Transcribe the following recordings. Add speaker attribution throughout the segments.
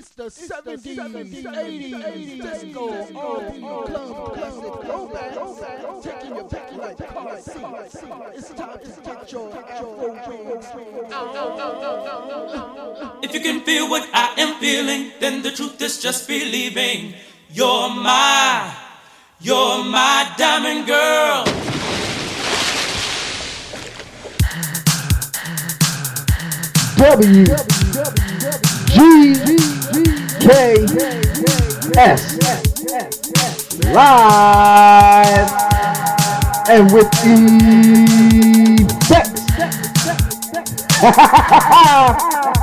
Speaker 1: It's the 70s, 70s, 80s, 80s, disco, R&B, club, classic, throwback, taking your pick like car seats. It's time to get your Afro wings.
Speaker 2: If you can feel what I am feeling, then the truth is just believing. You're my, you're my diamond girl.
Speaker 3: W G K S live and with effects.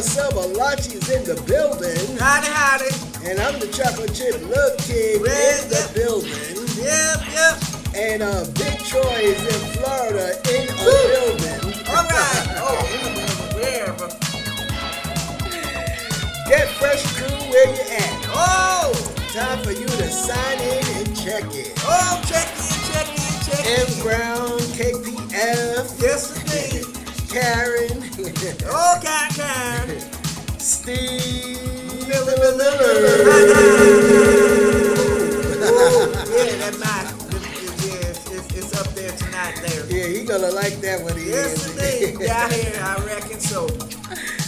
Speaker 4: ML is in the building,
Speaker 5: Howdy, howdy.
Speaker 4: and I'm the chocolate chip love kid
Speaker 5: Red,
Speaker 4: in the
Speaker 5: yep.
Speaker 4: building.
Speaker 5: Yep, yep.
Speaker 4: And uh,
Speaker 5: Yeah,
Speaker 4: he gonna like that when he
Speaker 5: Yes,
Speaker 4: hears
Speaker 5: indeed.
Speaker 4: it.
Speaker 5: Down here, I reckon so.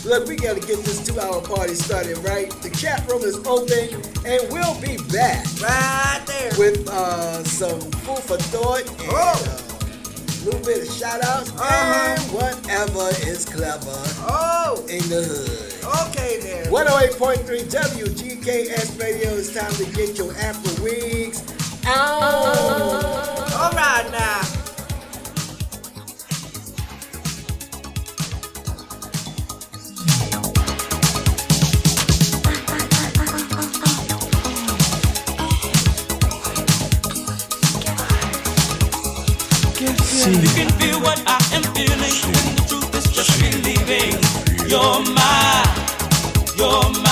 Speaker 4: Look, we gotta get this two-hour party started, right? The chat room is open, and we'll be back
Speaker 5: Right there.
Speaker 4: with uh, some food for thought and
Speaker 5: Oh.
Speaker 4: uh, a little bit of shout-outs
Speaker 5: Uh-huh.
Speaker 4: and whatever is clever
Speaker 5: Oh,
Speaker 4: in the hood.
Speaker 5: Okay there.
Speaker 4: 108.3 WGKS Radio. It's time to get your Afro wigs out.
Speaker 5: All right now.
Speaker 2: If you can feel what I am feeling, then the truth is just believing. You're my, you're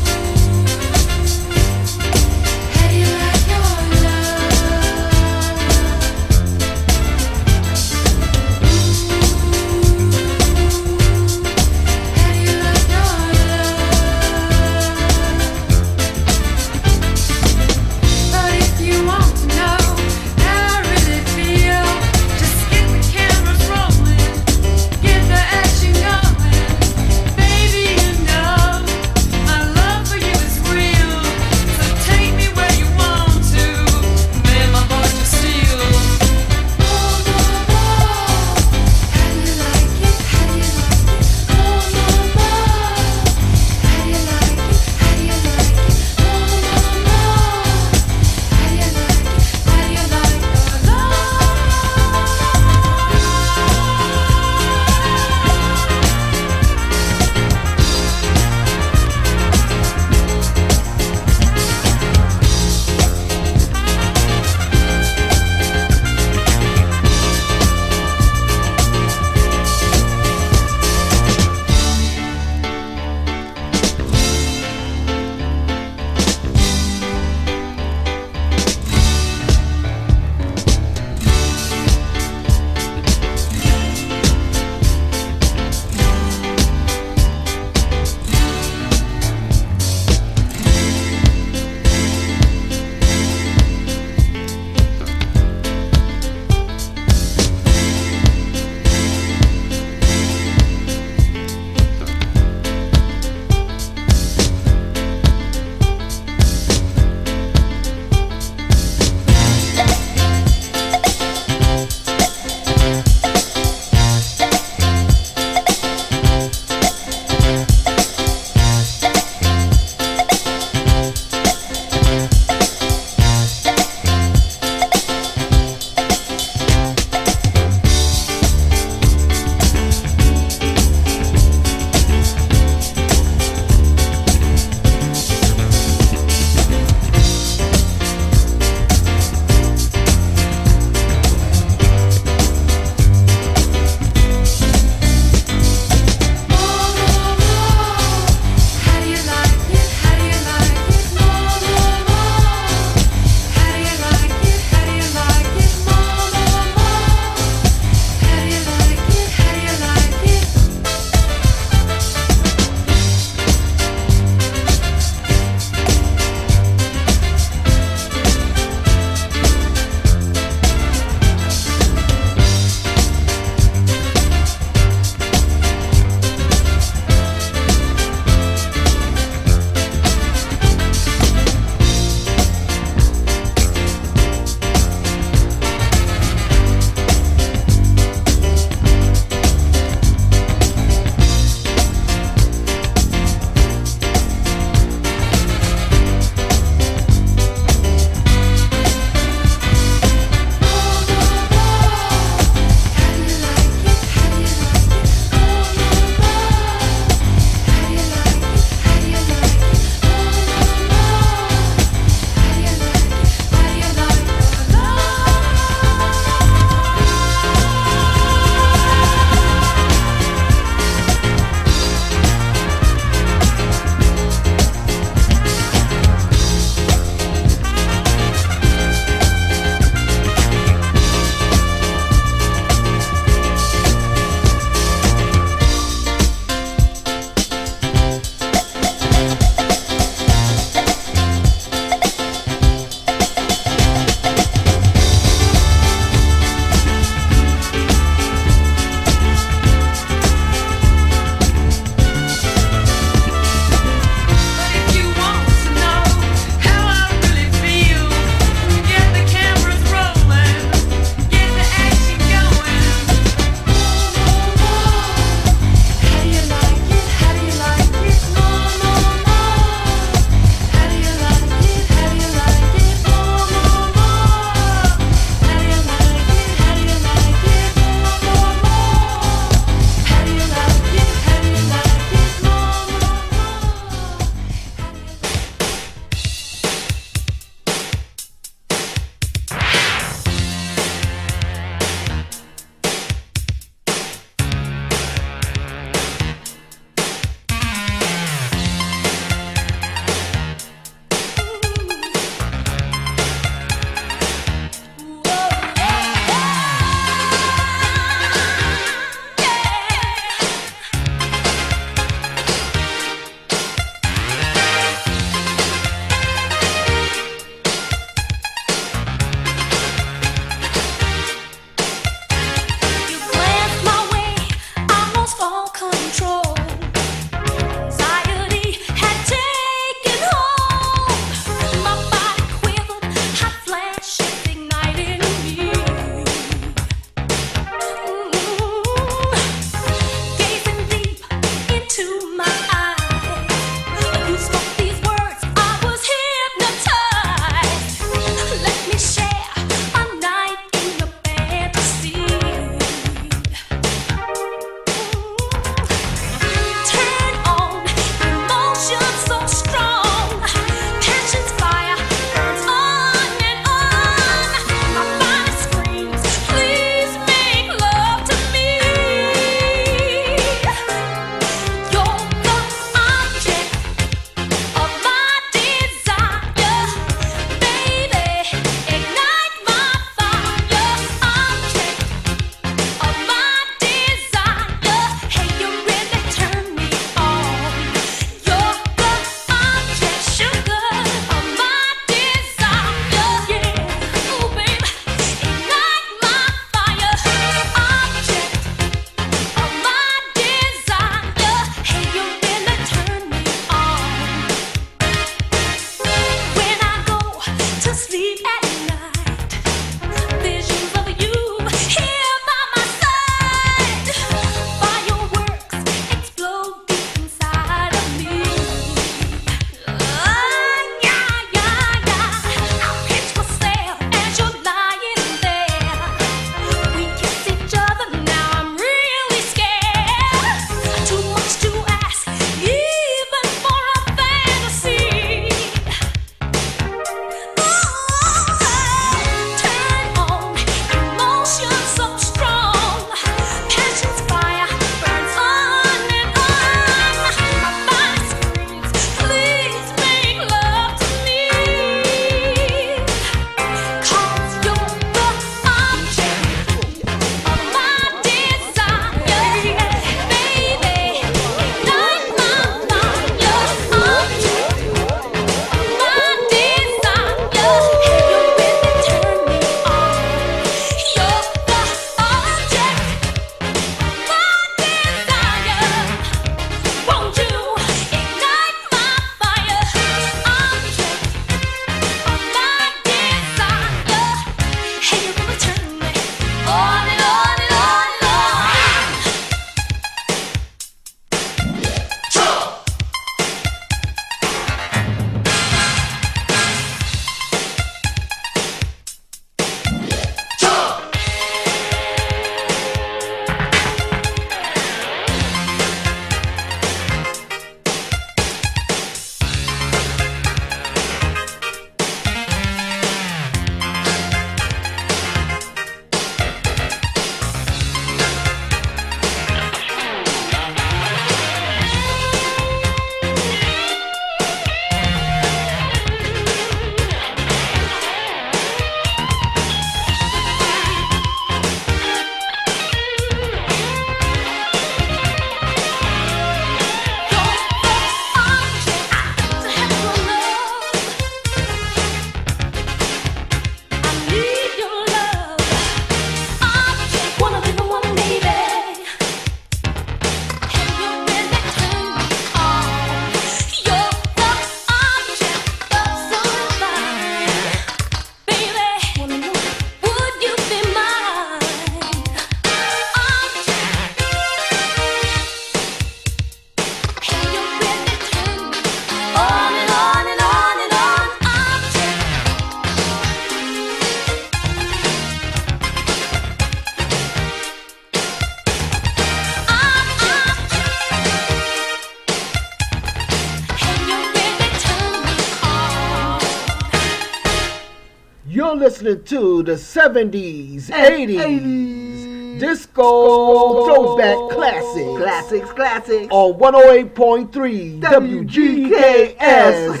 Speaker 1: listening to the 70s, 80s, disco throwback classics.
Speaker 6: Classics, classics.
Speaker 1: On 108.3 WGKS with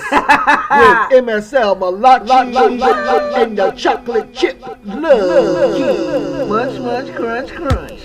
Speaker 1: MSL Malachi and the chocolate chip love.
Speaker 6: Much, much crunch, crunch.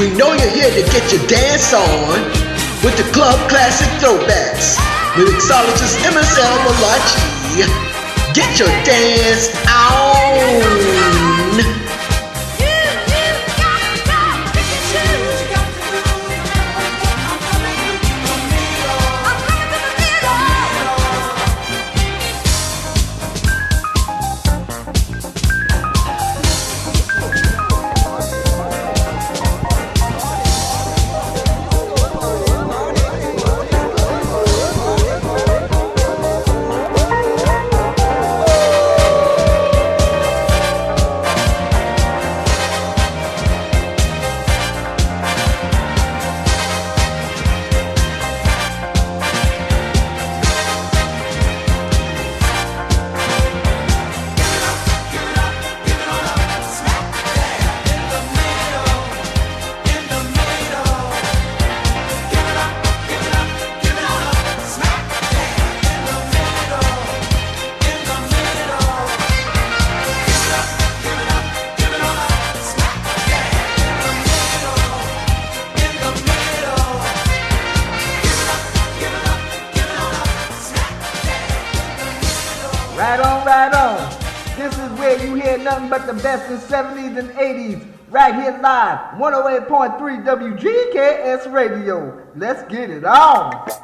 Speaker 7: We know you're here to get your dance on with the club classic throwbacks. Mixologist MSL Malachi. Get your dance on.
Speaker 3: 108.3 WGKS Radio. Let's get it on.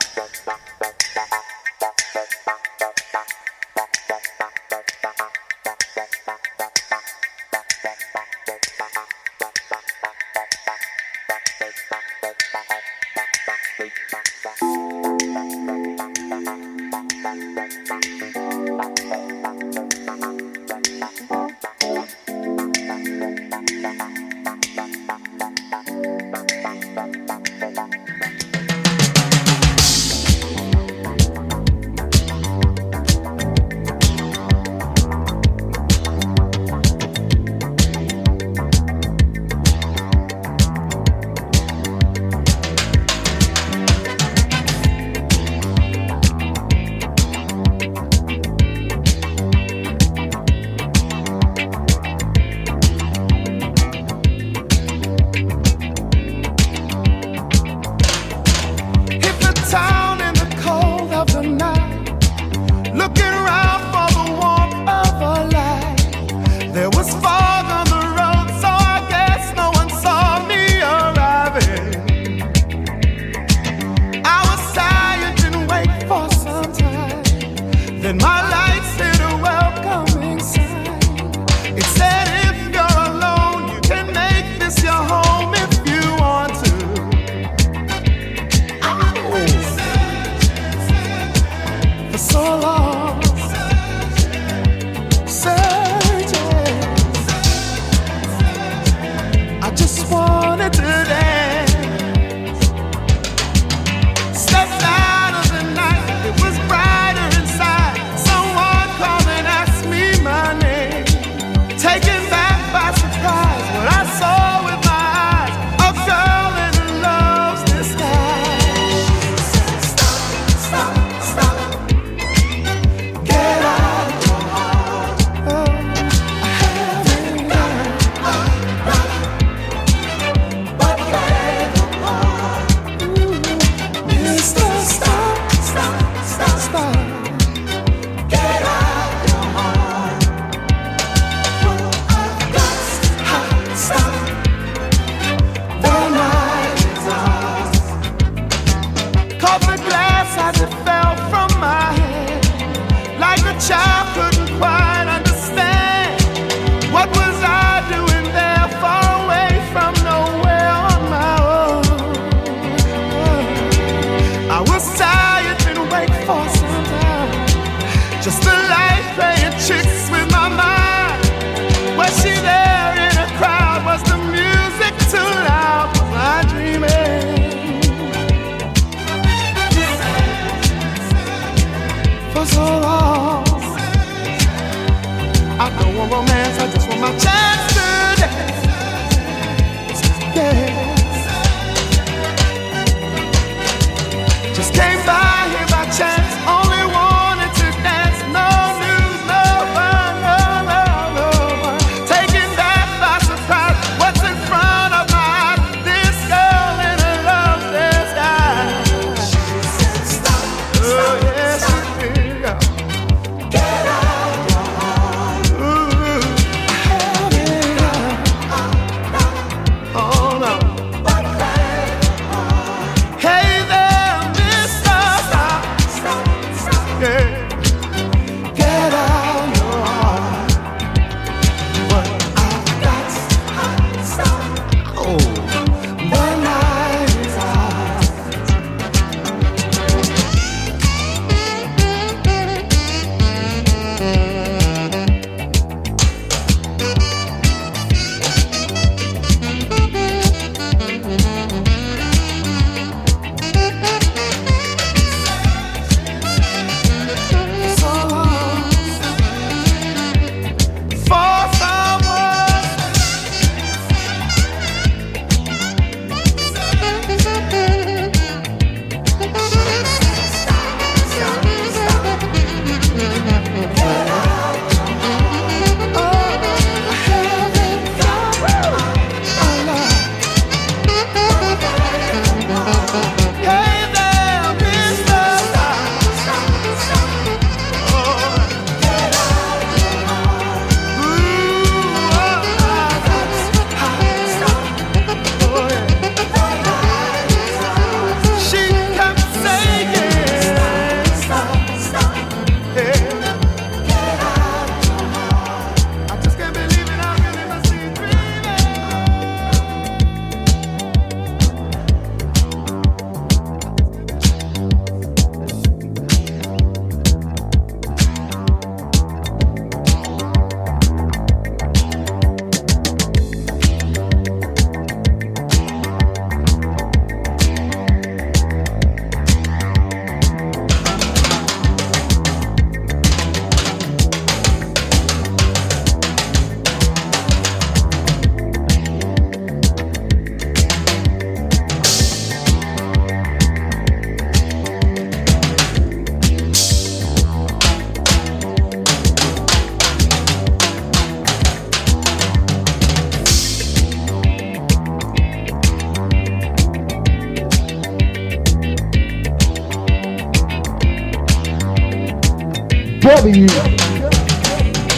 Speaker 8: W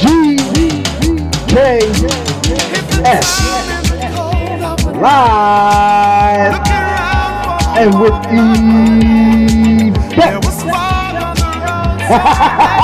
Speaker 8: G K S live and with effect.
Speaker 2: I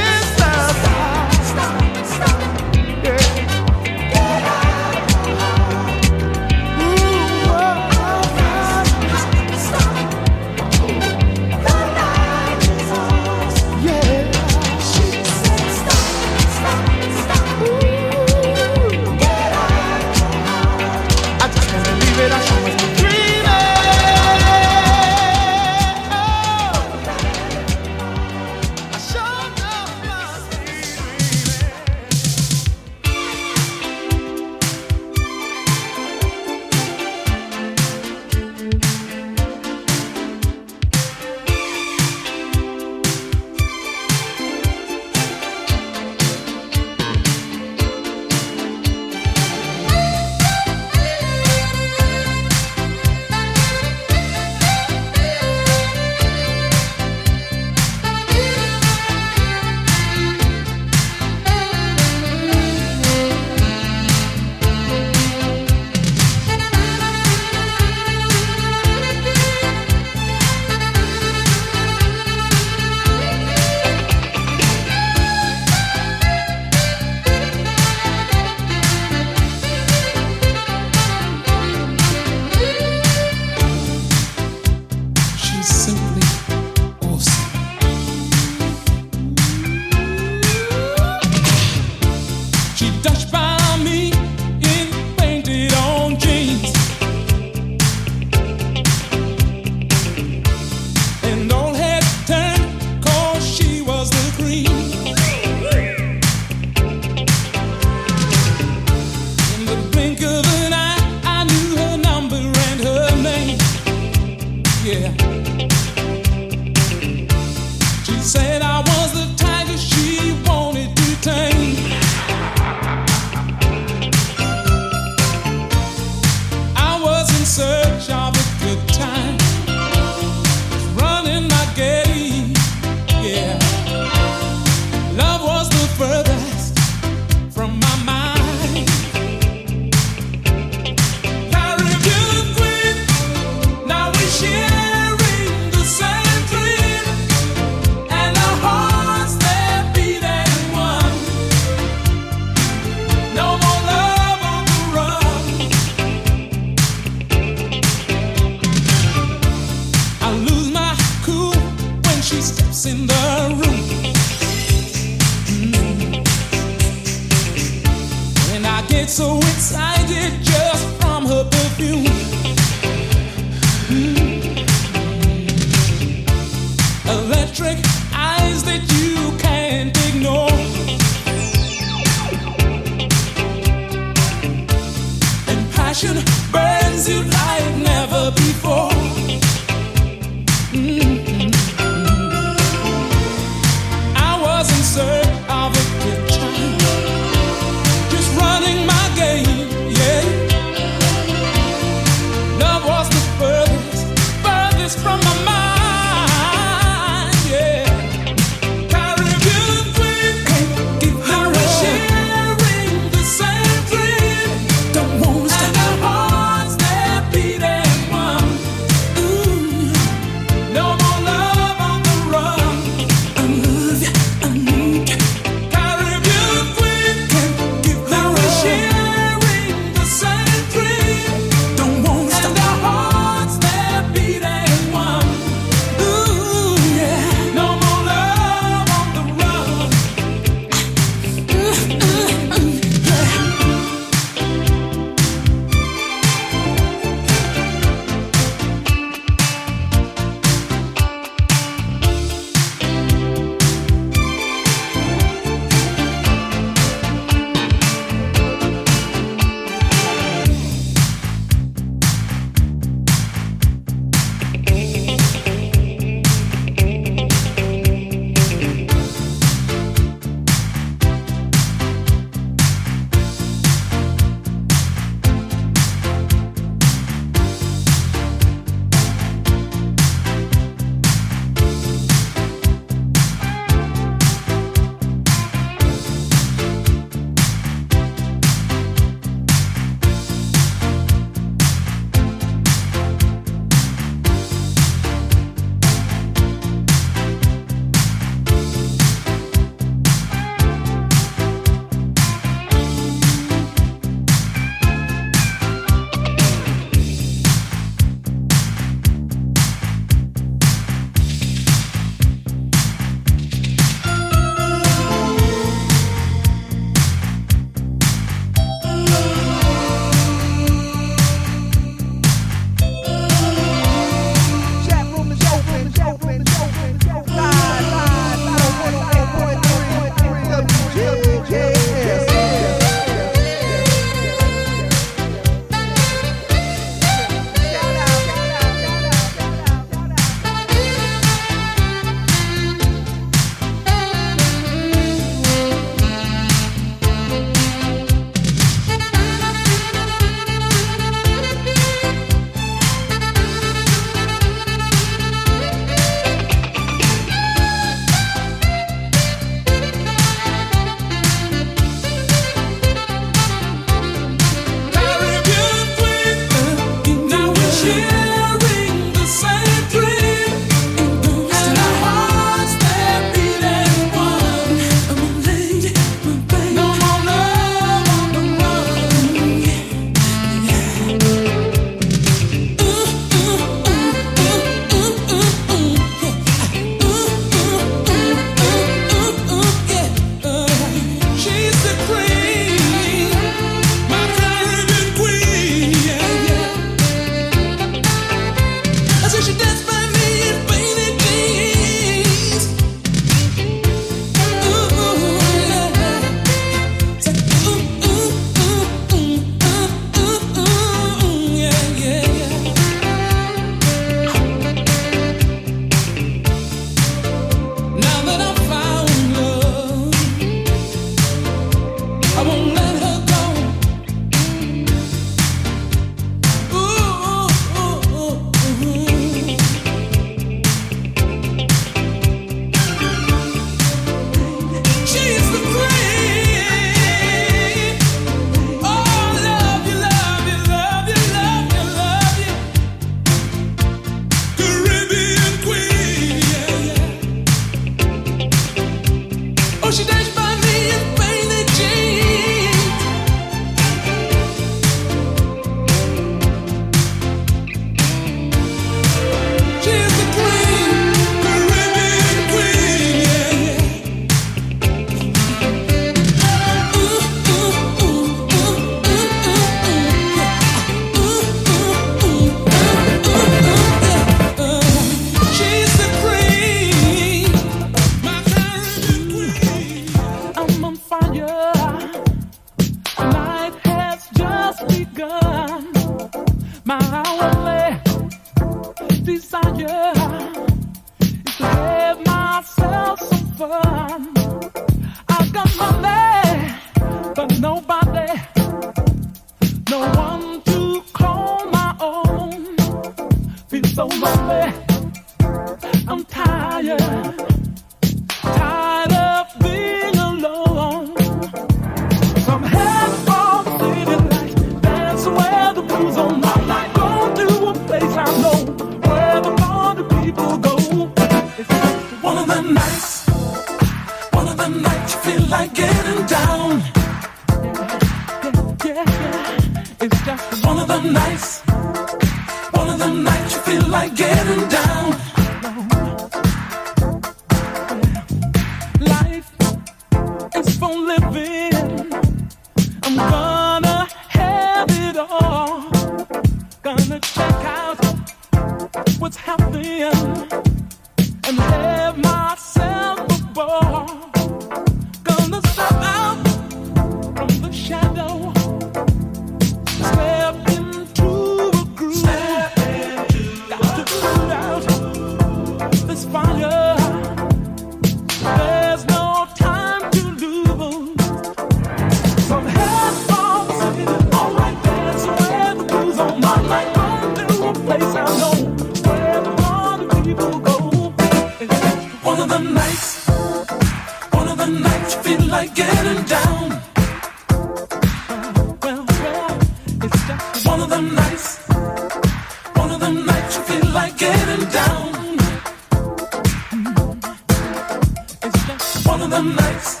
Speaker 9: one of
Speaker 2: them nights,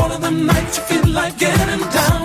Speaker 2: one of them nights you feel like getting down.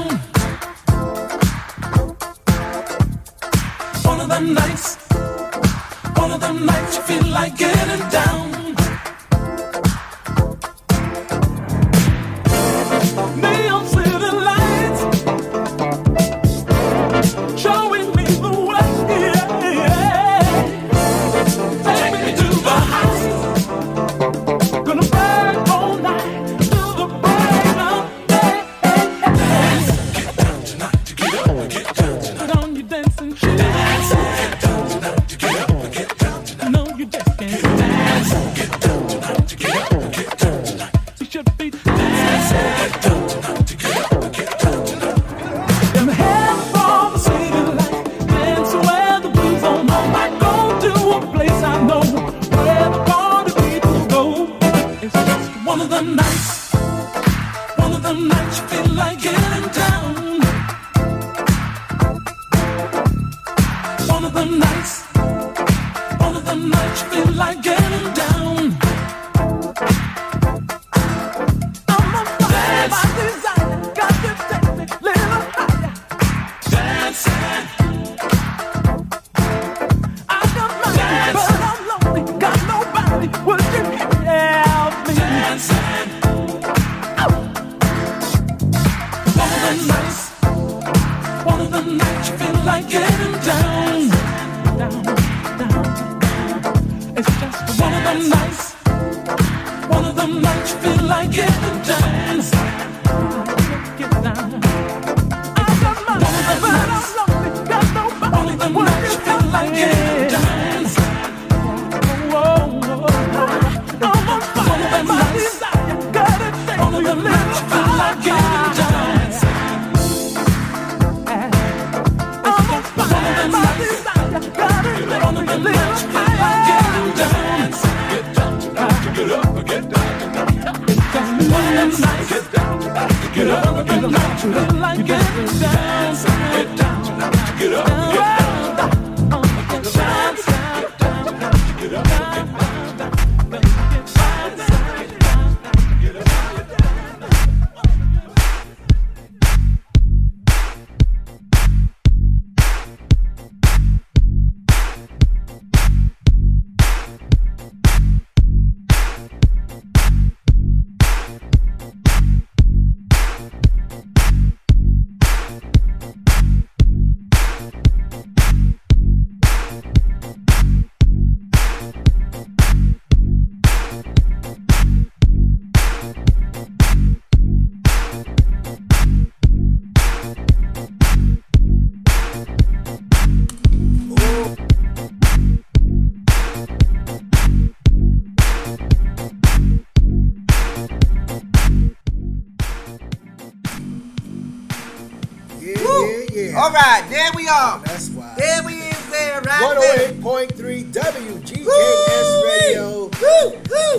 Speaker 2: Yeah, yeah,
Speaker 5: yeah.
Speaker 3: All right, there we.
Speaker 5: That's why.
Speaker 3: There we is there, right
Speaker 5: there.
Speaker 4: 108.3 WGKS Radio,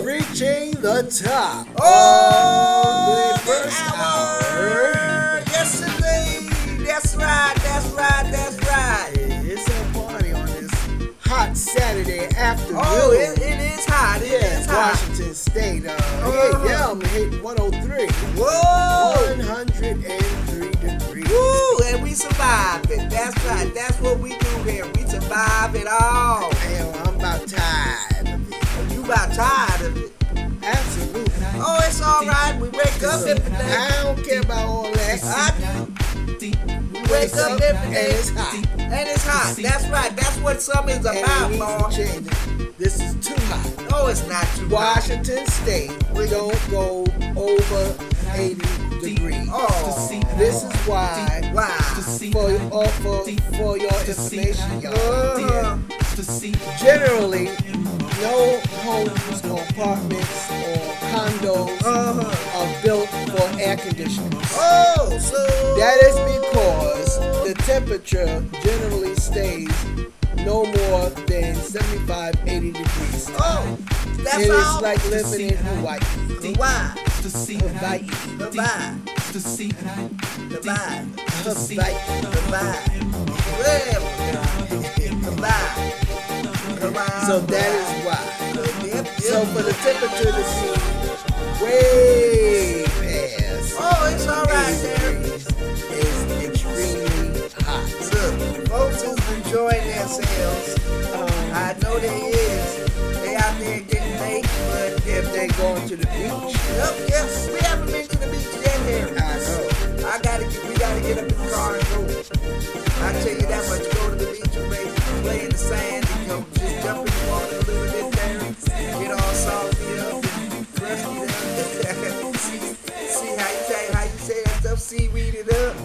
Speaker 4: reaching the top.
Speaker 5: Oh,
Speaker 4: the first hour.
Speaker 5: Yes, indeed. That's right. That's right. That's right.
Speaker 4: It's a party on this hot Saturday afternoon.
Speaker 5: Oh, it, it is hot. It
Speaker 4: yeah,
Speaker 5: is hot.
Speaker 4: Washington State. Uh,
Speaker 5: Uh-huh.
Speaker 4: yeah, I'm hit 103.
Speaker 5: Whoa.
Speaker 4: 103 degrees.
Speaker 5: Woo, and we survived That's what we do here. We survive it all.
Speaker 4: Hell, I'm about tired of it.
Speaker 5: Oh, you about tired of it.
Speaker 4: Absolutely.
Speaker 5: Oh, it's all right. We wake up every day.
Speaker 4: I don't care about all that.
Speaker 5: I do. We wake up every
Speaker 4: and
Speaker 5: day.
Speaker 4: it's hot.
Speaker 5: And it's hot. That's right. That's what summer is about,
Speaker 4: change. This is too hot.
Speaker 5: No, it's not too hot.
Speaker 4: Washington State, we don't go over 80 degrees.
Speaker 5: Oh,
Speaker 4: This is why,
Speaker 5: wow.
Speaker 4: for, uh, for, for your information, y'all,
Speaker 5: Uh-huh.
Speaker 4: generally, no homes or apartments or condos
Speaker 5: Uh-huh.
Speaker 4: are built for air conditioning.
Speaker 5: Oh, so
Speaker 4: That is because the temperature generally stays no more than 75, 80 degrees.
Speaker 5: Oh, that's
Speaker 4: it is
Speaker 5: all.
Speaker 4: like living in Hawaii.
Speaker 5: Why?
Speaker 4: Hawaii.
Speaker 5: Goodbye. Goodbye.
Speaker 4: Hawaii.
Speaker 5: Goodbye. Wherever. Goodbye. Goodbye.
Speaker 4: So that is why.
Speaker 5: Yep, yep.
Speaker 4: So for the temperature to be way past
Speaker 5: Oh, it's all right
Speaker 4: 80
Speaker 5: there.
Speaker 4: degrees is extremely hot.
Speaker 5: Look, folks is enjoying themselves. Uh, I know they is. They out there getting late, but
Speaker 4: If they going to the beach,
Speaker 5: Yep, yes, We haven't been to the beach yet here.
Speaker 4: I know.
Speaker 5: Uh, I gotta get, we gotta get up in the car and go. I tell you that much, go to the beach and play, play in the sand and go just jump in the water a little bit there, get all salty you say that stuff, seaweed it up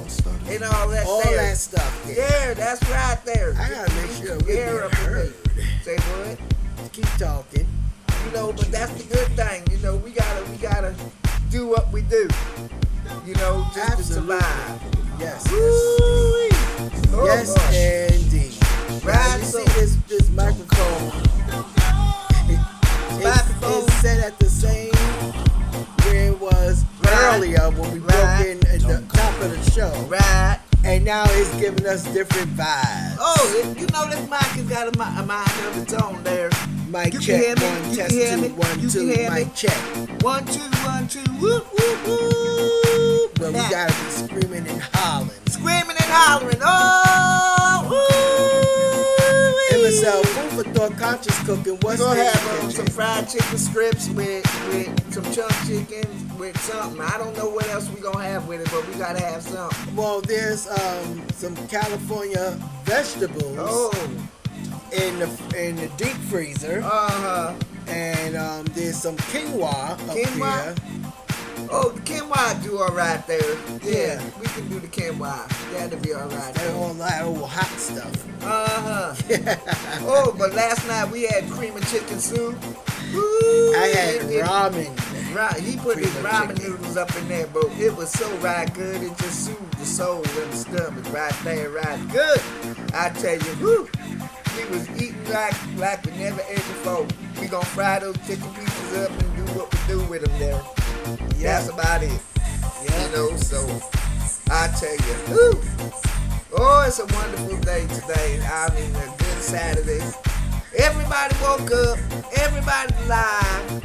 Speaker 5: and all that
Speaker 4: All
Speaker 5: there.
Speaker 4: that stuff. there.
Speaker 5: Yeah, that's right there.
Speaker 4: I gotta make sure we get
Speaker 5: up
Speaker 4: heard.
Speaker 5: Say what?
Speaker 4: Keep talking.
Speaker 5: You know, but that's the good thing. You know, we gotta we gotta do what we do. You know, just
Speaker 4: Absolutely.
Speaker 5: to survive.
Speaker 4: Yes.
Speaker 5: Woo-wee. Oh,
Speaker 4: Yes,
Speaker 5: boy.
Speaker 4: indeed.
Speaker 5: Right,
Speaker 4: you
Speaker 5: so-
Speaker 4: see this this microphone. It's,
Speaker 5: Microphone.
Speaker 4: it's set at the same earlier when we broke
Speaker 5: Right.
Speaker 4: in at the top of the show,
Speaker 5: Right.
Speaker 4: and now it's giving us different vibes.
Speaker 5: Oh, it- you know this mic has got a, a mind of its own there.
Speaker 4: Mic
Speaker 5: You
Speaker 4: check, one
Speaker 5: You
Speaker 4: test, two,
Speaker 5: me?
Speaker 4: one,
Speaker 5: You
Speaker 4: two, mic
Speaker 5: me?
Speaker 4: check.
Speaker 5: One, two, one, two, whoop, whoop, whoop.
Speaker 4: Well, we gotta be screaming and hollering.
Speaker 5: screaming and hollering. Oh,
Speaker 4: cooking. What's
Speaker 5: gonna have um, some fried chicken strips with with some chunk chicken with something. I don't know what else we gonna have with it, but we gotta have something.
Speaker 4: Well, there's um some California vegetables
Speaker 5: Oh,
Speaker 4: in the in the deep freezer,
Speaker 5: uh huh.
Speaker 4: and um there's some quinoa up
Speaker 5: Quinoa? Oh, the quinoa do all right there. Yeah,
Speaker 4: Yeah.
Speaker 5: we can do the quinoa. That'll be all right.
Speaker 4: And all that old hot stuff.
Speaker 5: Uh huh. oh, but last night we had cream and chicken soup. Woo,
Speaker 4: I had
Speaker 5: it- it-
Speaker 4: ramen.
Speaker 5: Right, he put
Speaker 4: Cream
Speaker 5: his ramen
Speaker 4: chicken.
Speaker 5: noodles up in there, but it was so right good. It just soothed the soul and the stomach right there, right good. I tell you, whoo, we was eating like like we never ate before. We gonna fry those chicken pieces up and do what we do with them there. That's about it. You know, so I tell you, whoo. Oh, it's a wonderful day today. I mean, a good Saturday. Everybody woke up. Everybody's alive.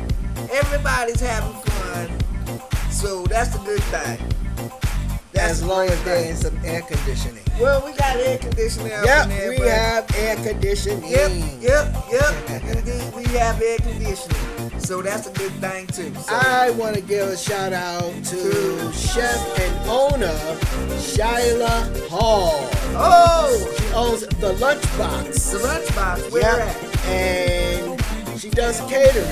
Speaker 5: Everybody's having fun. So that's the good thing. That's
Speaker 4: As long as there is some air conditioning.
Speaker 5: Well, we got air conditioning
Speaker 4: Yep,
Speaker 5: there.
Speaker 4: we have air conditioning.
Speaker 5: Yep, yep, yep. Indeed, we have air conditioning. So that's a good thing too. So,
Speaker 4: I want to give a shout out to chef and owner Shyla Hall.
Speaker 5: oh,
Speaker 4: She owns the Lunchbox.
Speaker 5: the lunchbox. Where
Speaker 4: Yep.
Speaker 5: at?
Speaker 4: And she does catering.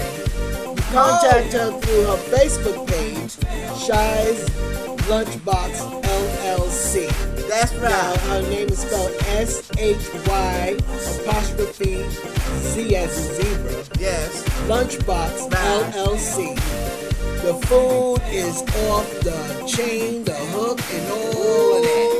Speaker 4: You contact her oh! through her Facebook page, Shy'z Lunchbox LLC.
Speaker 5: That's
Speaker 4: Now,
Speaker 5: right.
Speaker 4: her name is spelled S H Y apostrophe Z as zebra.
Speaker 5: Yes.
Speaker 4: Lunchbox. LLC. The food is off the chain, the hook, and all of that.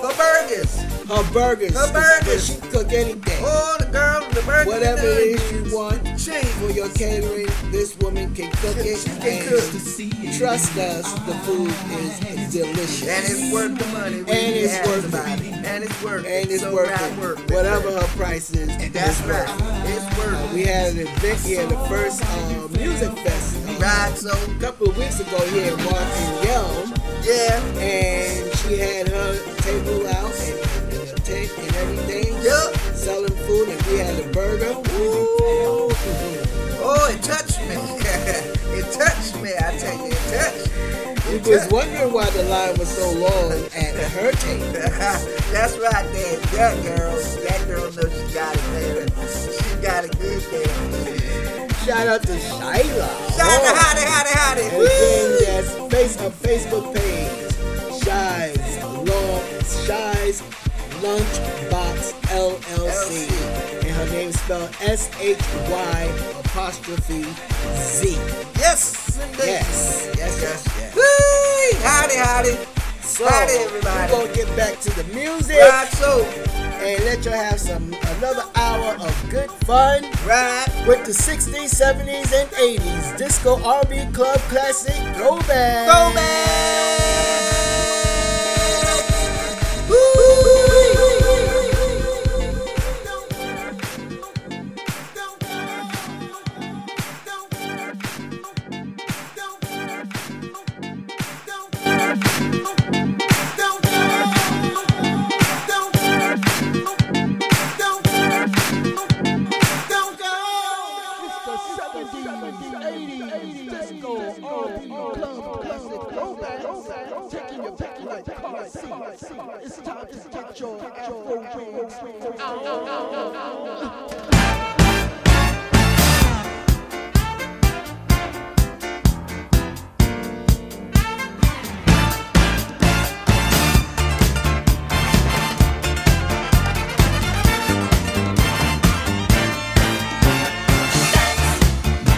Speaker 5: The burgers.
Speaker 4: Her burgers.
Speaker 5: Her burgers.
Speaker 4: She cook anything.
Speaker 5: Oh, the girl, the burger.
Speaker 4: Whatever it is you want
Speaker 5: She
Speaker 4: for your catering, this woman can cook it.
Speaker 5: She can cook.
Speaker 4: Trust us, the food is delicious.
Speaker 5: And it's worth the money.
Speaker 4: And it's worth
Speaker 5: the
Speaker 4: it.
Speaker 5: And it's worth it.
Speaker 4: and it's
Speaker 5: so
Speaker 4: worth it.
Speaker 5: worth it.
Speaker 4: Whatever her price is, And
Speaker 5: That's
Speaker 4: it's
Speaker 5: right.
Speaker 4: worth it.
Speaker 5: It's worth it.
Speaker 4: We had an event here, at the first uh, music fest, uh,
Speaker 5: Right, so,
Speaker 4: a couple of weeks ago here in Yelm,
Speaker 5: yeah.
Speaker 4: and she had her table out and, and and everything,
Speaker 5: Yup.
Speaker 4: selling food, and we had a burger. Ooh.
Speaker 5: Oh, it touched me. it touched me. I tell you, it touched.
Speaker 4: We
Speaker 5: It
Speaker 4: was
Speaker 5: touched.
Speaker 4: wondering why the line was so long at her table.
Speaker 5: That's right there. That girl, that girl knows she got it there. She got it good there.
Speaker 4: Shout out to Shyla.
Speaker 5: Shout out, oh. to howdy, howdy, howdy.
Speaker 4: And
Speaker 5: Woo!
Speaker 4: again, that's face a Facebook page, Shy'z Long Shy'z Lunchbox LLC, and her name spelled S H Y apostrophe Z.
Speaker 5: Yes, indeed.
Speaker 4: Yes, yes, yes, yes.
Speaker 5: Woo! Howdy, howdy.
Speaker 4: So
Speaker 5: Howdy, everybody.
Speaker 4: we're gonna get back to the music
Speaker 5: Right, so,
Speaker 4: and let you have some another hour of good fun
Speaker 5: right.
Speaker 4: with the 60s, 70s, and 80s disco R&B club classic throwback.
Speaker 5: Go
Speaker 8: It's time to get your Afro wigs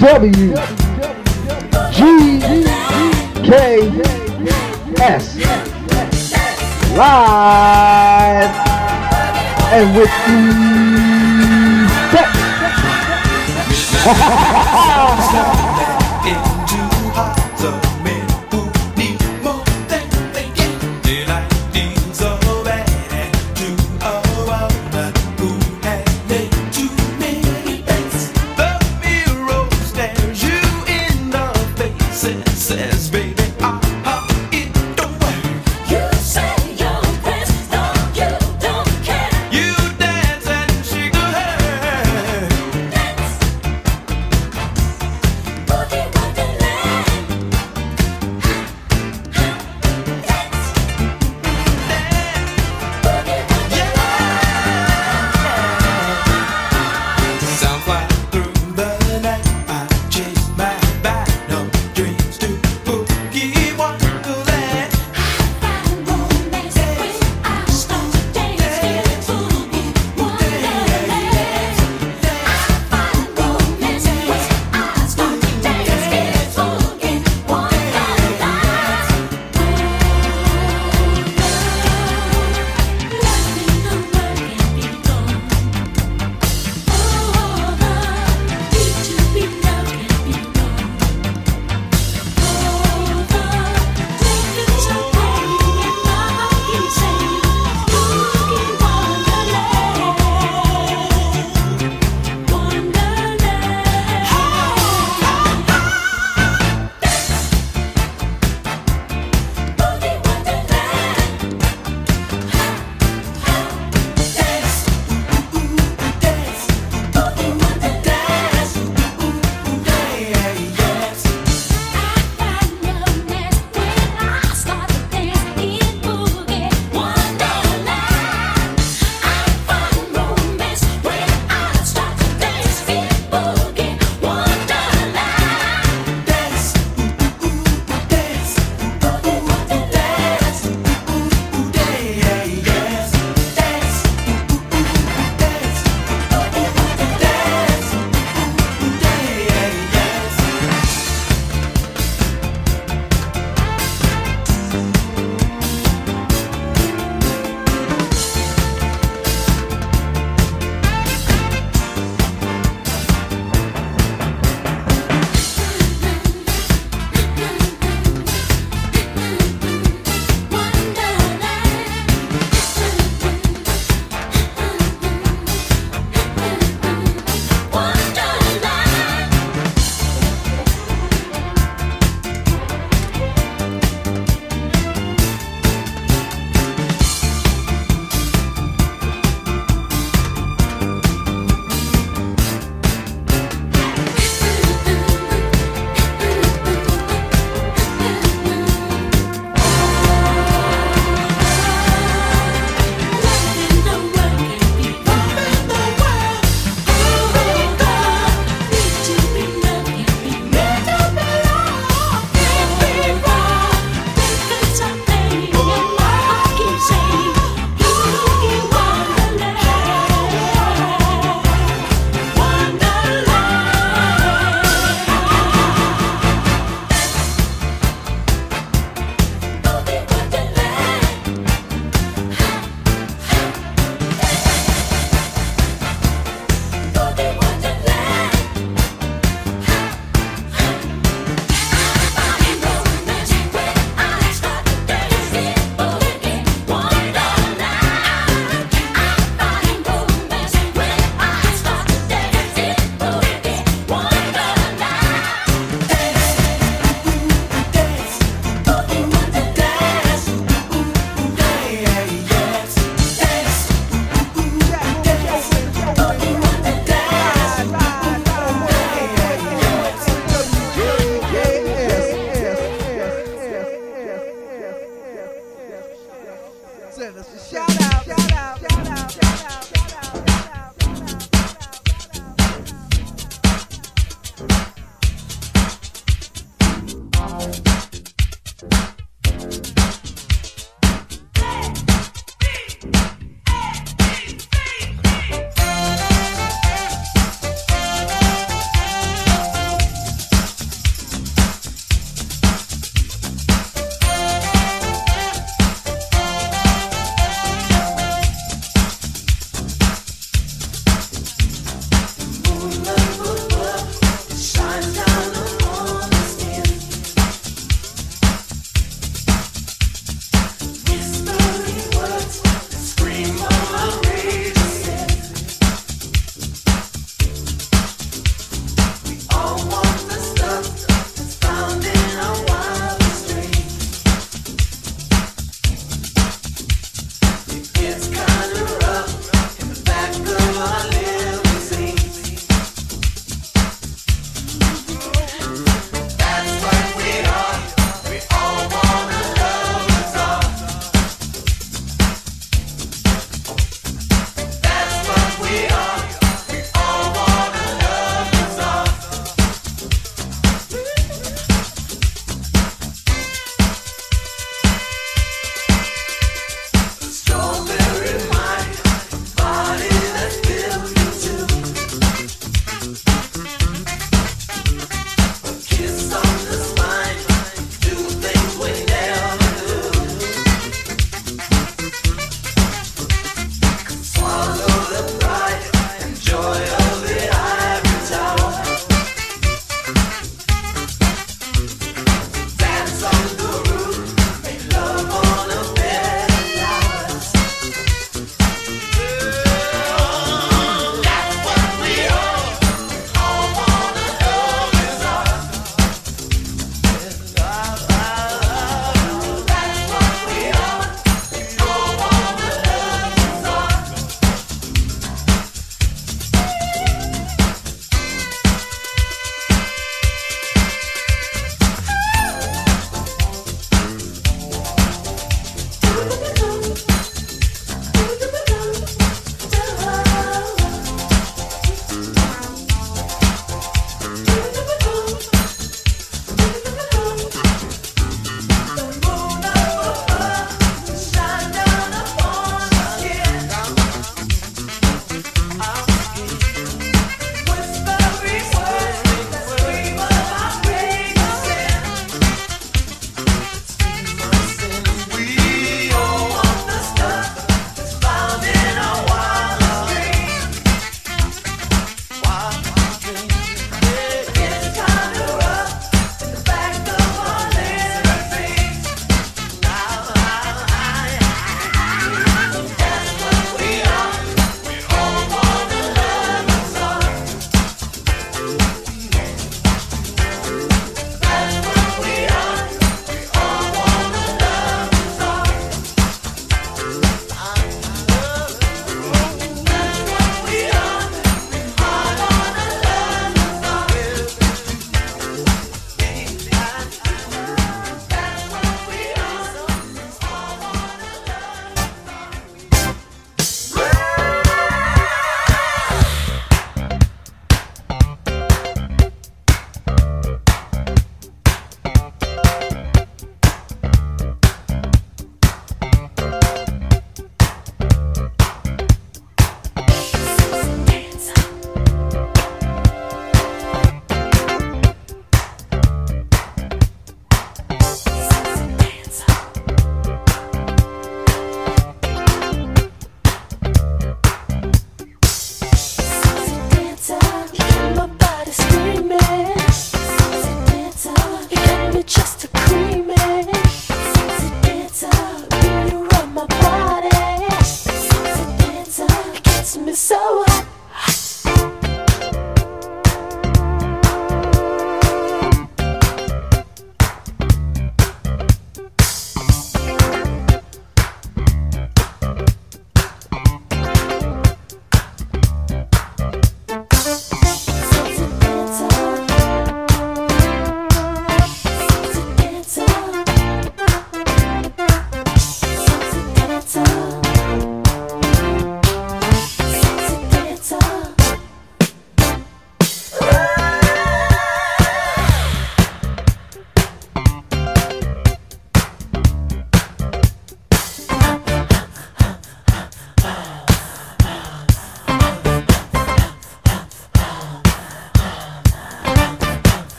Speaker 10: W G K S live and with effect.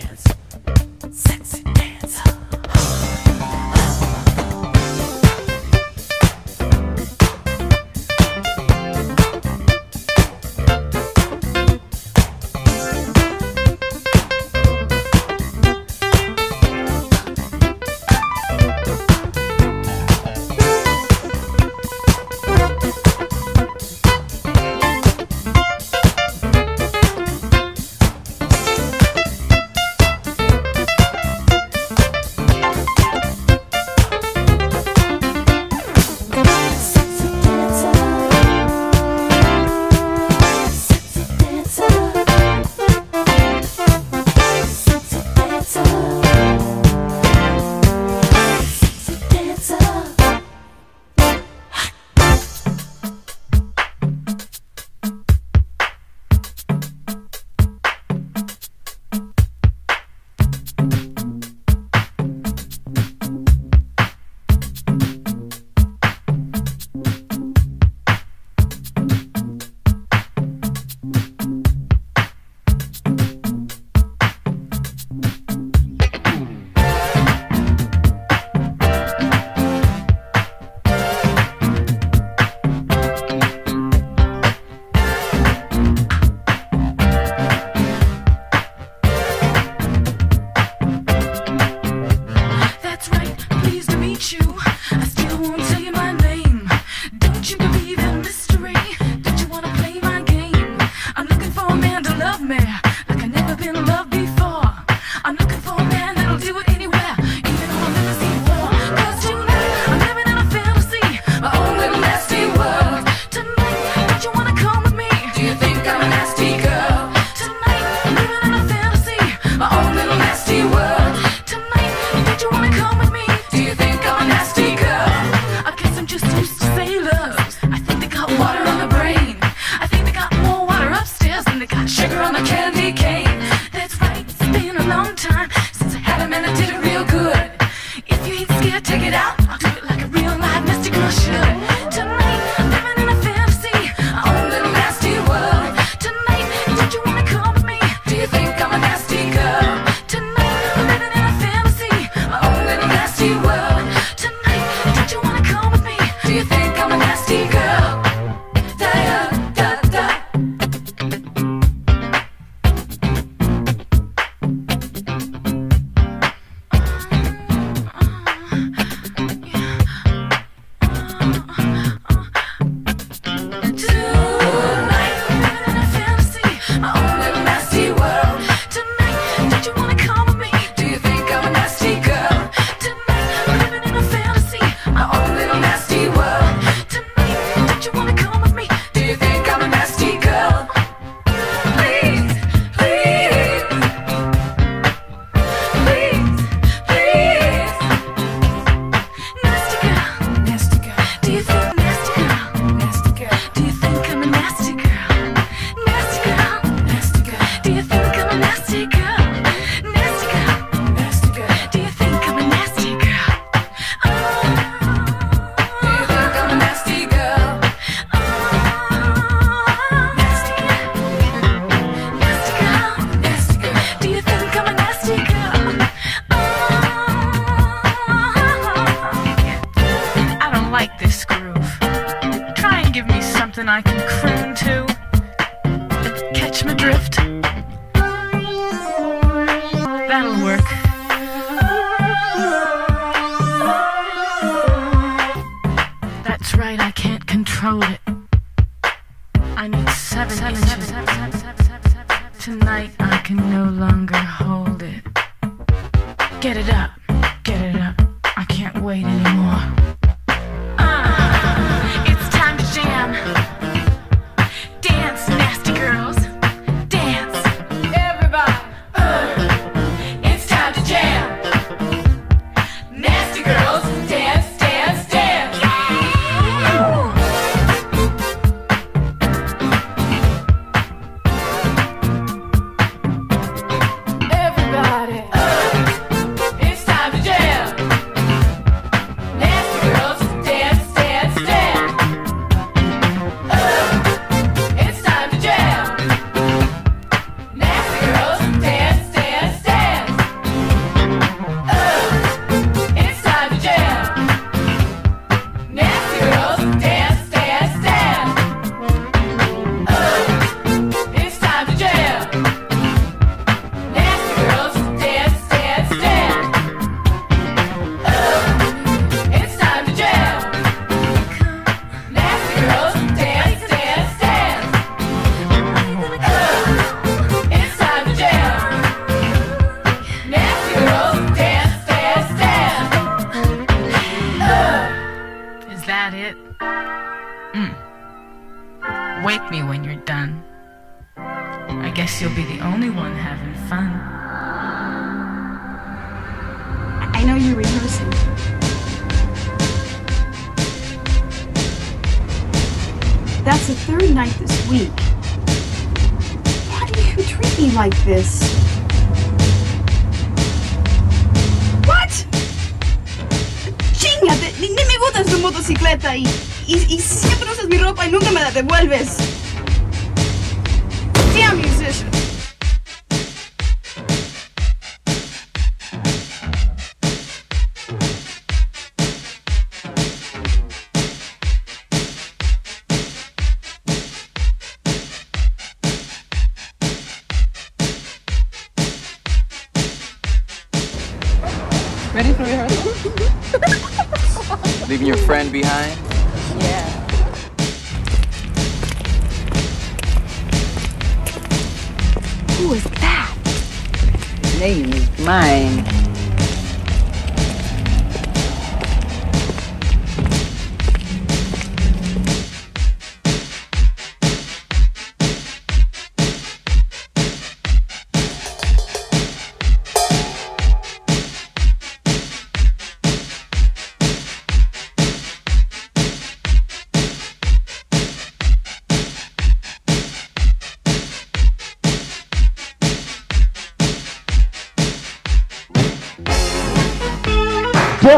Speaker 11: dance.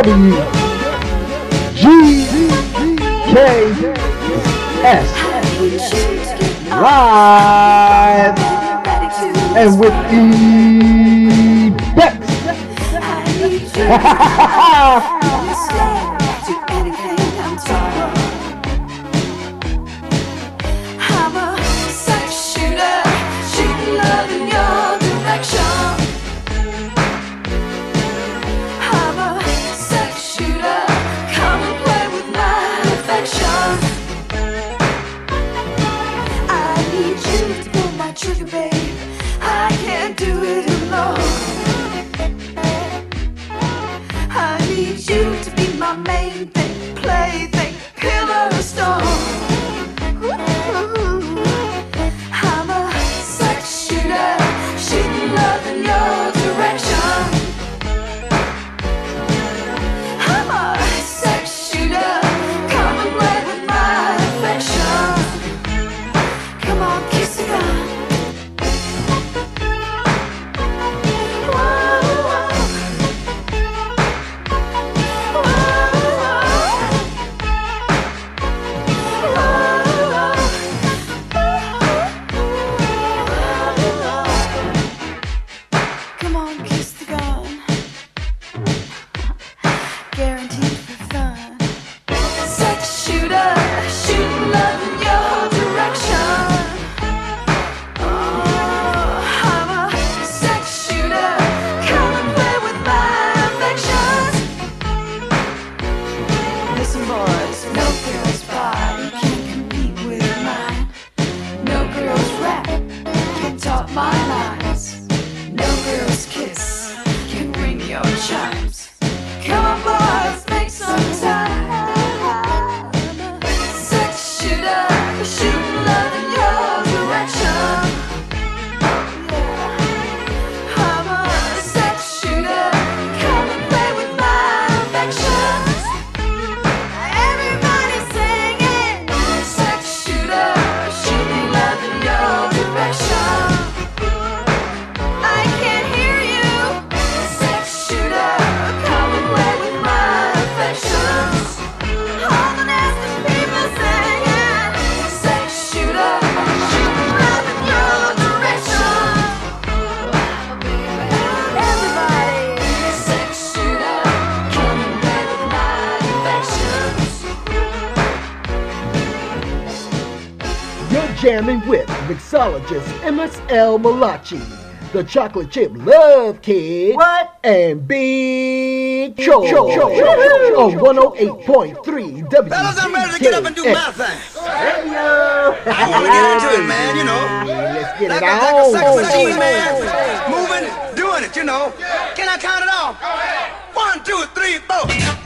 Speaker 7: W G jamming with mixologist MSL Malachi, the chocolate chip love kid. What? And Big Cho on 108.3 W.
Speaker 12: Fellas, I'm ready to get up and do my thing. I want to get into it, man, you know.
Speaker 7: Let's get
Speaker 12: like
Speaker 7: it
Speaker 12: a, like a sex machine, man. Moving, doing it, you know. Can I count it off? One, two, three, four.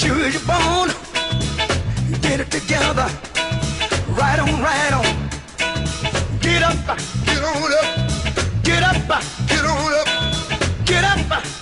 Speaker 12: Sure as you're born. Get it together. Right on, right on. Get up, get on up. Get up, get on up. Get up,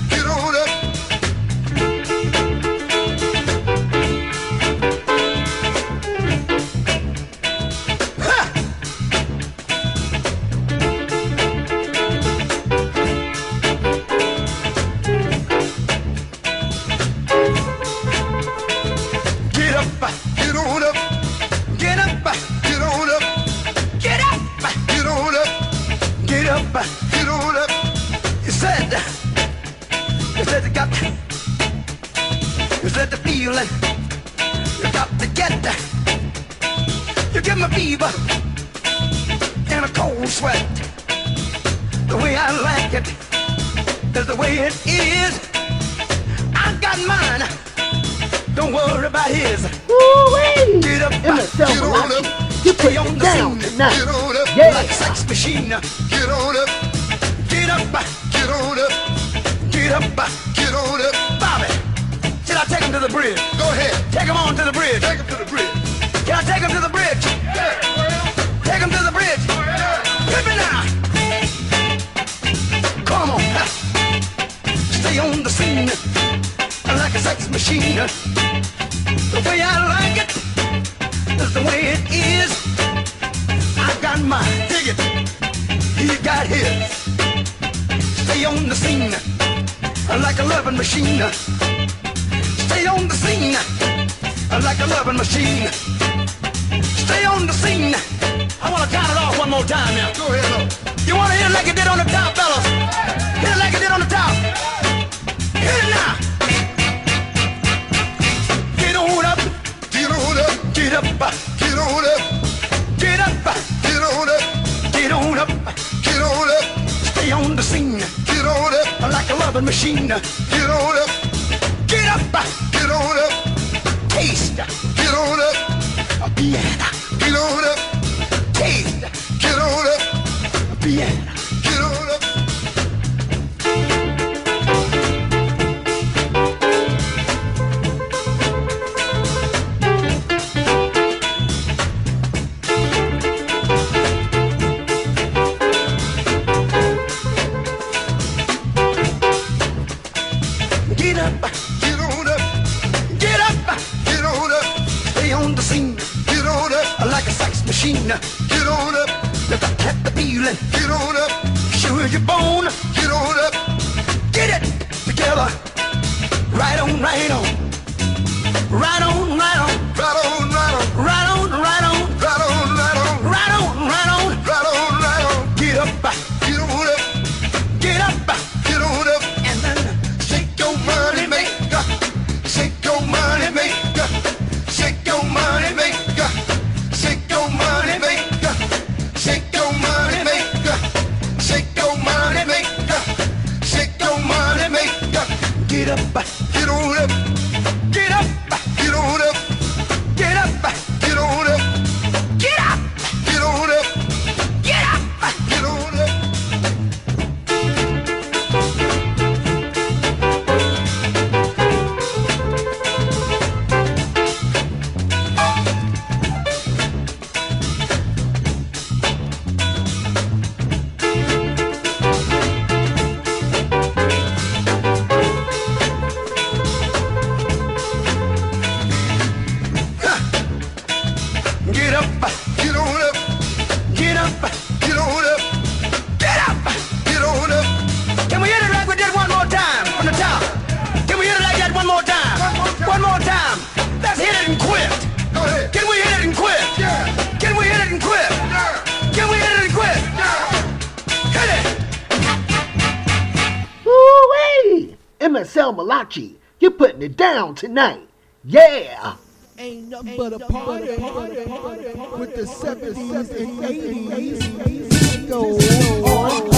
Speaker 1: Fibonacci. You're putting it down tonight. Yeah.
Speaker 3: Ain't nothing but a party, with the 70s and 80s. Go on.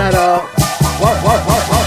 Speaker 1: Better work, work, work, work,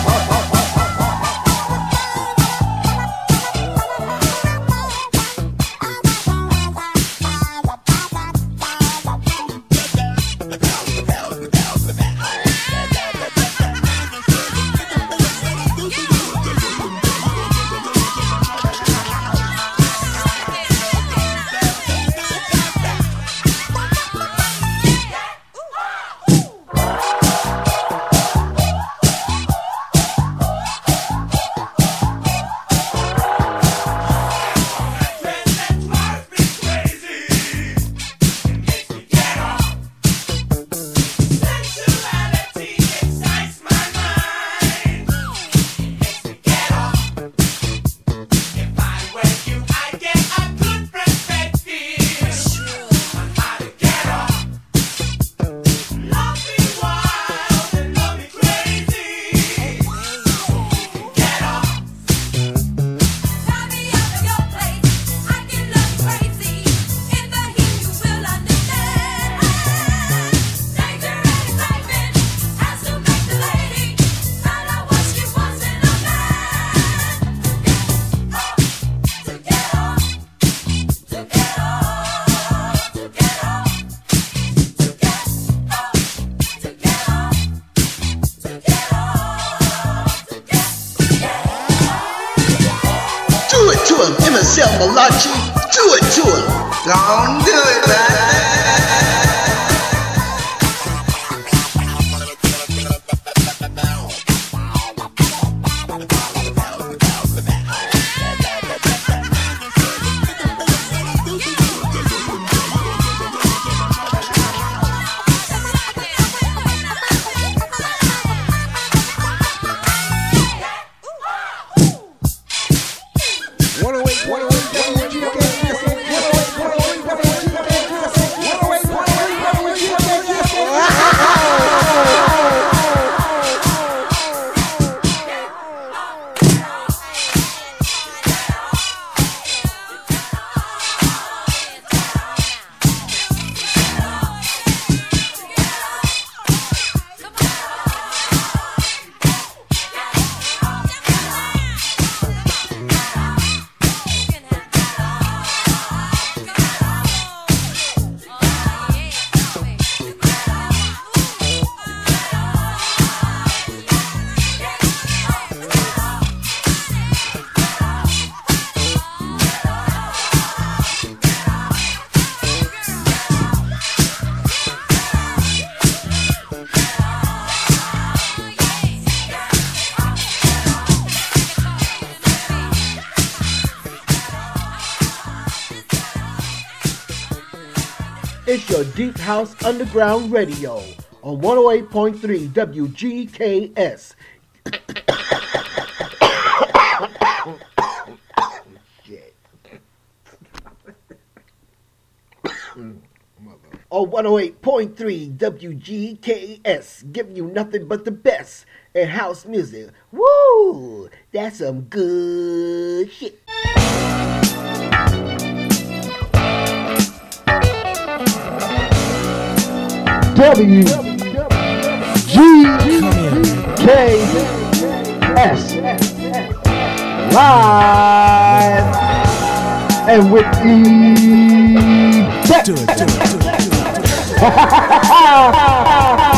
Speaker 1: Deep House Underground Radio on 108.3 WGKS. on 108.3 WGKS, giving you nothing but the best in house music. Woo! That's some good shit.
Speaker 3: W G K S live and with
Speaker 13: E. Do it, do it, do it, do it.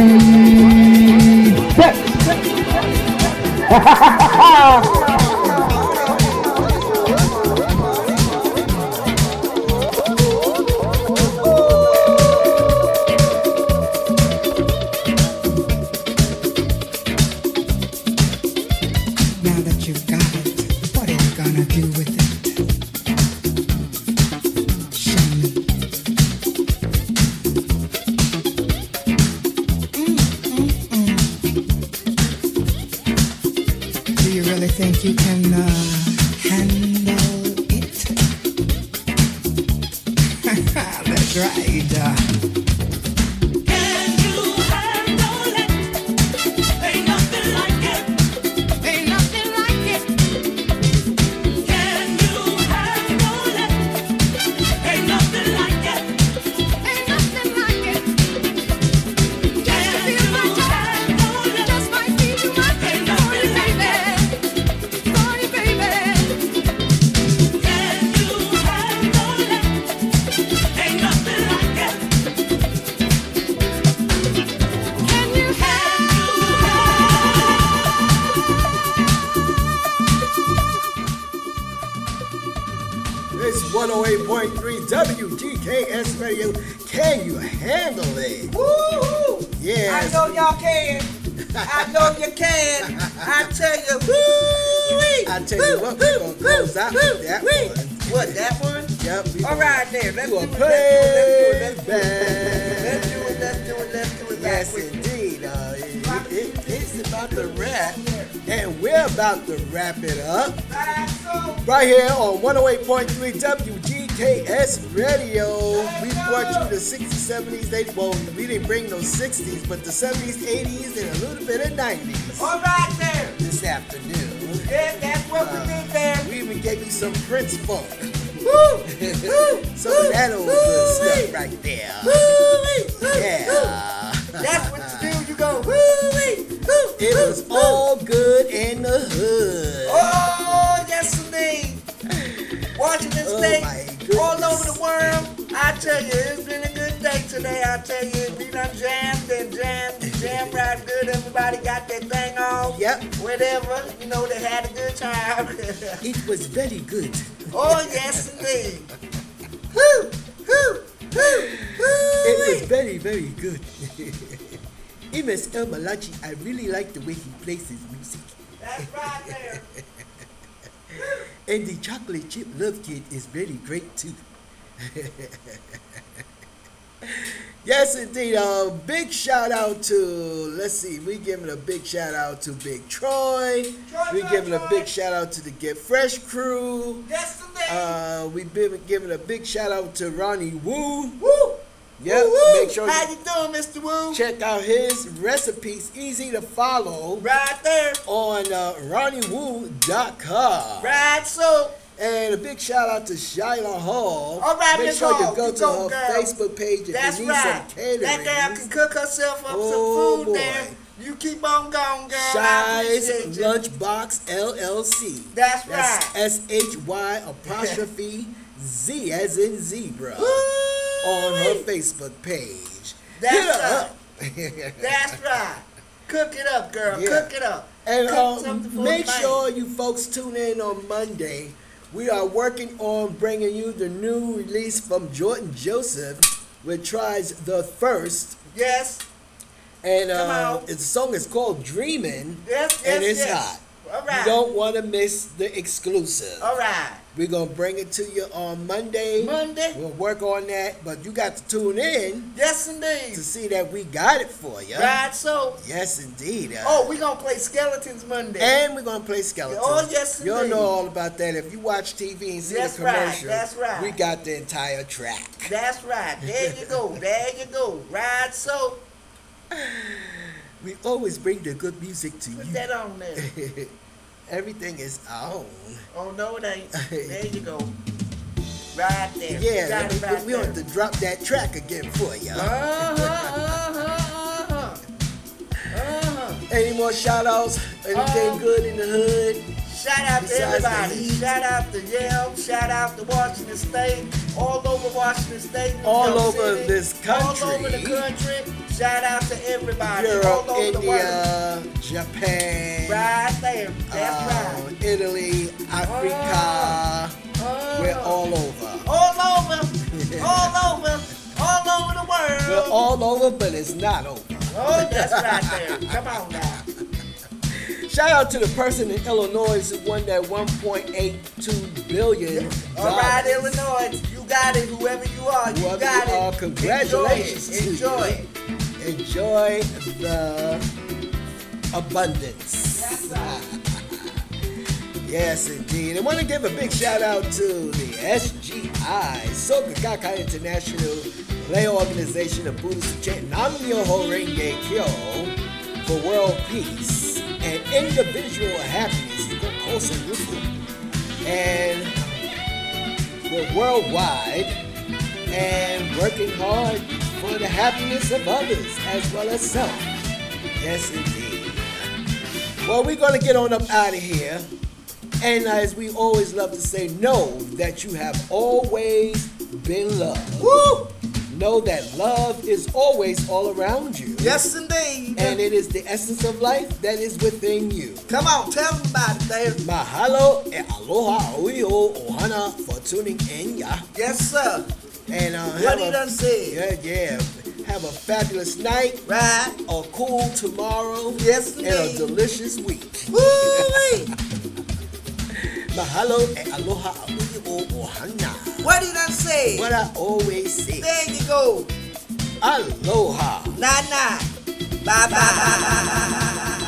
Speaker 13: and Really think you can uh, handle
Speaker 4: 108.3 WGKS Radio. We brought you the 60s, 70s, 80s. Well, we didn't bring those 60s, but the 70s, 80s, and a little bit of 90s
Speaker 5: All right, there.
Speaker 4: this afternoon.
Speaker 5: Yeah, that's what we uh, did there.
Speaker 4: We even gave you some Prince funk.
Speaker 5: Woo!
Speaker 4: Some of that old good stuff right
Speaker 5: Whatever, you know, they had a good time.
Speaker 4: It was very good.
Speaker 5: oh, yes, indeed. Woo, woo, woo,
Speaker 4: It was very, very good. MS El Malachi, I really like the way he plays his music.
Speaker 5: That's right there.
Speaker 4: And the chocolate chip love kid is very great too. Yes, indeed. A big shout out to, let's see, we giving a big shout out to Big Troy. we giving a big shout out to the Get Fresh crew.
Speaker 5: Yes.
Speaker 4: Uh, we've been giving a big shout out to Ronnie Woo.
Speaker 5: Woo.
Speaker 4: Yep,
Speaker 5: Woo-woo.
Speaker 4: make sure
Speaker 5: How
Speaker 4: you
Speaker 5: you doing, Mr. Woo?
Speaker 4: check out his recipes, easy to follow,
Speaker 5: Right there.
Speaker 4: on uh, RonnieWoo.com.
Speaker 5: Right, so.
Speaker 4: And a big shout out to Shyla Hall.
Speaker 5: All right,
Speaker 4: Make sure
Speaker 5: Hall,
Speaker 4: you go
Speaker 5: you
Speaker 4: to
Speaker 5: go,
Speaker 4: her
Speaker 5: girl.
Speaker 4: Facebook page if
Speaker 5: That's
Speaker 4: you need
Speaker 5: right.
Speaker 4: some catering.
Speaker 5: That girl can cook herself up
Speaker 4: Oh,
Speaker 5: some food there. You keep on going, girl. Shy'z.
Speaker 4: Lunchbox LLC.
Speaker 5: That's
Speaker 4: That's
Speaker 5: right.
Speaker 4: S H Y apostrophe Z as in zebra on her Facebook page.
Speaker 5: That's
Speaker 4: Hit
Speaker 5: right.
Speaker 4: up.
Speaker 5: That's right. Cook it up, girl.
Speaker 4: Yeah.
Speaker 5: Cook it up.
Speaker 4: And um, make sure you folks tune in on Monday We are working on bringing you the new release from Jordan Joseph, which tries the first.
Speaker 5: Yes.
Speaker 4: And uh, the song is called Dreaming.
Speaker 5: Yes,
Speaker 4: and
Speaker 5: yes,
Speaker 4: it's
Speaker 5: yes.
Speaker 4: hot.
Speaker 5: All right.
Speaker 4: You don't want to miss the exclusive.
Speaker 5: All right.
Speaker 4: We're gonna bring it to you on Monday.
Speaker 5: Monday.
Speaker 4: We'll work on that, but you got to tune in
Speaker 5: Yes, indeed.
Speaker 4: to see that we got it for you.
Speaker 5: Right, so.
Speaker 4: Yes, indeed. Uh,
Speaker 5: Oh, we're gonna play Skeletons Monday.
Speaker 4: and we're gonna play skeletons.
Speaker 5: Oh, yes,
Speaker 4: You'll
Speaker 5: indeed.
Speaker 4: know all about that if you watch TV and see
Speaker 5: That's
Speaker 4: the
Speaker 5: right,
Speaker 4: commercial.
Speaker 5: that's right.
Speaker 4: We got the entire track.
Speaker 5: That's right. There you go. There you go. Right, so.
Speaker 4: We always bring the good music to
Speaker 5: Put
Speaker 4: you.
Speaker 5: that on there.
Speaker 4: Everything is on.
Speaker 5: Oh, no, it ain't. There you go. Right there.
Speaker 4: Yeah,
Speaker 5: You got it
Speaker 4: we,
Speaker 5: right
Speaker 4: we
Speaker 5: there.
Speaker 4: want to drop that track again for you.
Speaker 5: Uh-huh, uh-huh, uh-huh. Uh-huh.
Speaker 4: Any more shout outs? Anything
Speaker 5: Um,
Speaker 4: good in the hood?
Speaker 5: Shout out to everybody. Shout out to Yale. Shout out to Washington State. All over Washington State. New
Speaker 4: All
Speaker 5: York
Speaker 4: over
Speaker 5: City,
Speaker 4: this
Speaker 5: All over the
Speaker 4: country.
Speaker 5: country. Shout out to everybody.
Speaker 4: Europe,
Speaker 5: all over the world.
Speaker 4: India, Japan,
Speaker 5: Right there. That's
Speaker 4: uh,
Speaker 5: right.
Speaker 4: Italy, Africa. We're all over.
Speaker 5: All over. all over. All over the world.
Speaker 4: We're all over, but it's not over.
Speaker 5: Oh, that's right there. Come on now.
Speaker 4: Shout out to the person in Illinois who won that 1.82 billion.
Speaker 5: All right. Illinois. You got it. Whoever you are, you
Speaker 4: Whoever
Speaker 5: got
Speaker 4: you
Speaker 5: it.
Speaker 4: are, congratulations
Speaker 5: Enjoy it. Enjoy it.
Speaker 4: Enjoy the abundance. Yes, indeed. I want to give a big shout out to the SGI, Soka Gakkai International Play Organization of Buddhist Chant Nam-myoho Renge Kyo for world peace and individual happiness. Kosa Rufu. And we're worldwide and working hard for the happiness of others as well as self. Yes, indeed. Well, we're going to get on up out of here. And as we always love to say, know that you have always been loved. Woo! Know that love is always all around you.
Speaker 5: Yes, indeed.
Speaker 4: And it is the essence of life that is within you.
Speaker 5: Come on, tell them about it, Dave.
Speaker 4: Mahalo e aloha oio ohana for tuning in, yeah.
Speaker 5: Yes, sir.
Speaker 4: And uh,
Speaker 5: What he
Speaker 4: a-
Speaker 5: done said.
Speaker 4: Yeah, yeah. Have a fabulous night.
Speaker 5: Right.
Speaker 4: A cool tomorrow.
Speaker 5: Yes, indeed.
Speaker 4: And a delicious week.
Speaker 5: Woo-wee.
Speaker 4: Mahalo e aloha oio ohana.
Speaker 5: What he I say?
Speaker 4: What I always say.
Speaker 5: There you go.
Speaker 4: Aloha.
Speaker 5: Nana. Bye, bye.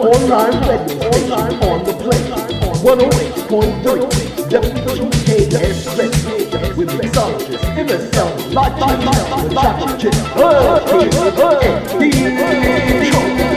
Speaker 1: Online radio station on the play. 108.3 WGKS Radio with mixologist MSL Lachi with Lachi Chip, and